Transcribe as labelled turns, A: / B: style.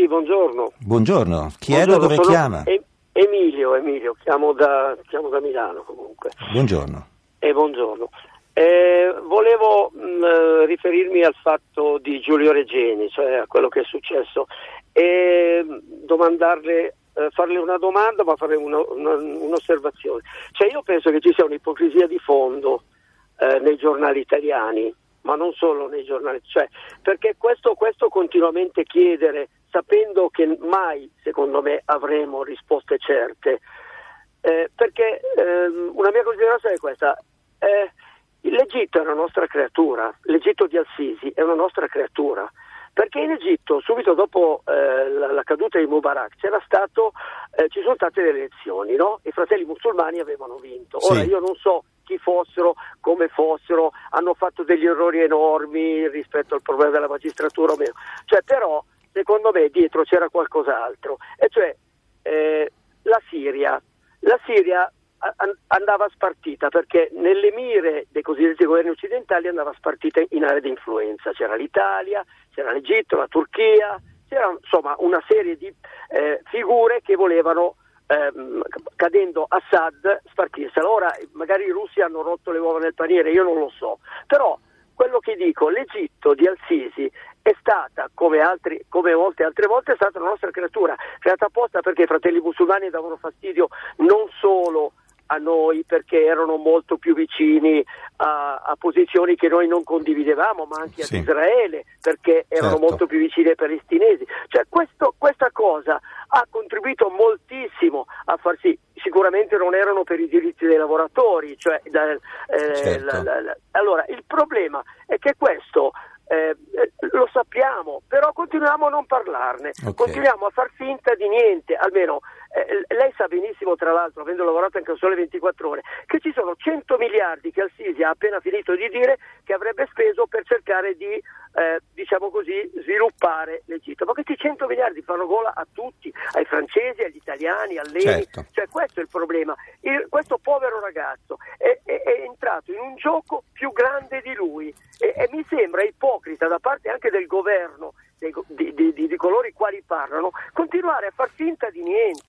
A: Sì, buongiorno.
B: Buongiorno, chi
A: Buongiorno,
B: è da dove
A: sono
B: chiama?
A: E- Emilio, Emilio, chiamo da, chiamo da Milano comunque.
B: Buongiorno.
A: E buongiorno. Eh, volevo mh, eh, riferirmi al fatto di Giulio Regeni, cioè a quello che è successo, e mh, domandarle, eh, farle una domanda ma fare una- una- un'osservazione. Cioè io penso che ci sia un'ipocrisia di fondo eh, nei giornali italiani, ma non solo nei giornali, cioè, perché questo, questo continuamente chiedere, sapendo che mai, secondo me, avremo risposte certe, eh, perché ehm, una mia considerazione è questa. eh, L'Egitto è una nostra creatura, l'Egitto di Al-Sisi è una nostra creatura, perché in Egitto, subito dopo eh, la, la caduta di Mubarak, c'era stato, eh, ci sono state le elezioni, no? i fratelli musulmani avevano vinto. Ora
B: Sì.
A: io non so chi fossero, come fossero, hanno fatto degli errori enormi rispetto al problema della magistratura o meno, cioè, però secondo me dietro c'era qualcos'altro, e cioè eh, la Siria. La Siria andava spartita perché nelle mire dei cosiddetti governi occidentali andava spartita in aree di influenza. C'era l'Italia, c'era l'Egitto, la Turchia, c'era insomma una serie di eh, figure che volevano, ehm, cadendo Assad, spartirsela. Ora magari i russi hanno rotto le uova nel paniere, io non lo so, però quello che dico, l'Egitto di Al-Sisi è stata, come, altri, come molte altre volte, è stata una nostra creatura, creata apposta perché i fratelli musulmani davano fastidio non solo a noi perché erano molto più vicini a, a posizioni che noi non condividevamo, ma anche
B: Sì.
A: ad Israele perché erano
B: Certo.
A: molto più vicini ai palestinesi. Cioè questo- questa cosa ha contribuito moltissimo a far sì, sicuramente non erano per i diritti dei lavoratori, cioè eh,
B: Certo.
A: la- la- allora il problema è che questo eh, eh, lo sappiamo, però continuiamo a non parlarne,
B: Ok.
A: continuiamo a far finta di niente, almeno eh, lei sa benissimo, tra l'altro, avendo lavorato anche al Sole 24 Ore, che ci sono 100 miliardi che Al-Sisi ha appena finito di dire che avrebbe speso per cercare di, eh, diciamo così, sviluppare l'Egitto. Ma questi 100 miliardi fanno gola a tutti, ai francesi, agli italiani, all'ENI,
B: Certo.
A: cioè questo è il problema. Il- questo povero ragazzo è, è- è entrato in un gioco più grande di lui e, e mi sembra ipocrita da parte anche del governo, dei di, di- di- di coloro i quali parlano, continuare a far finta di niente.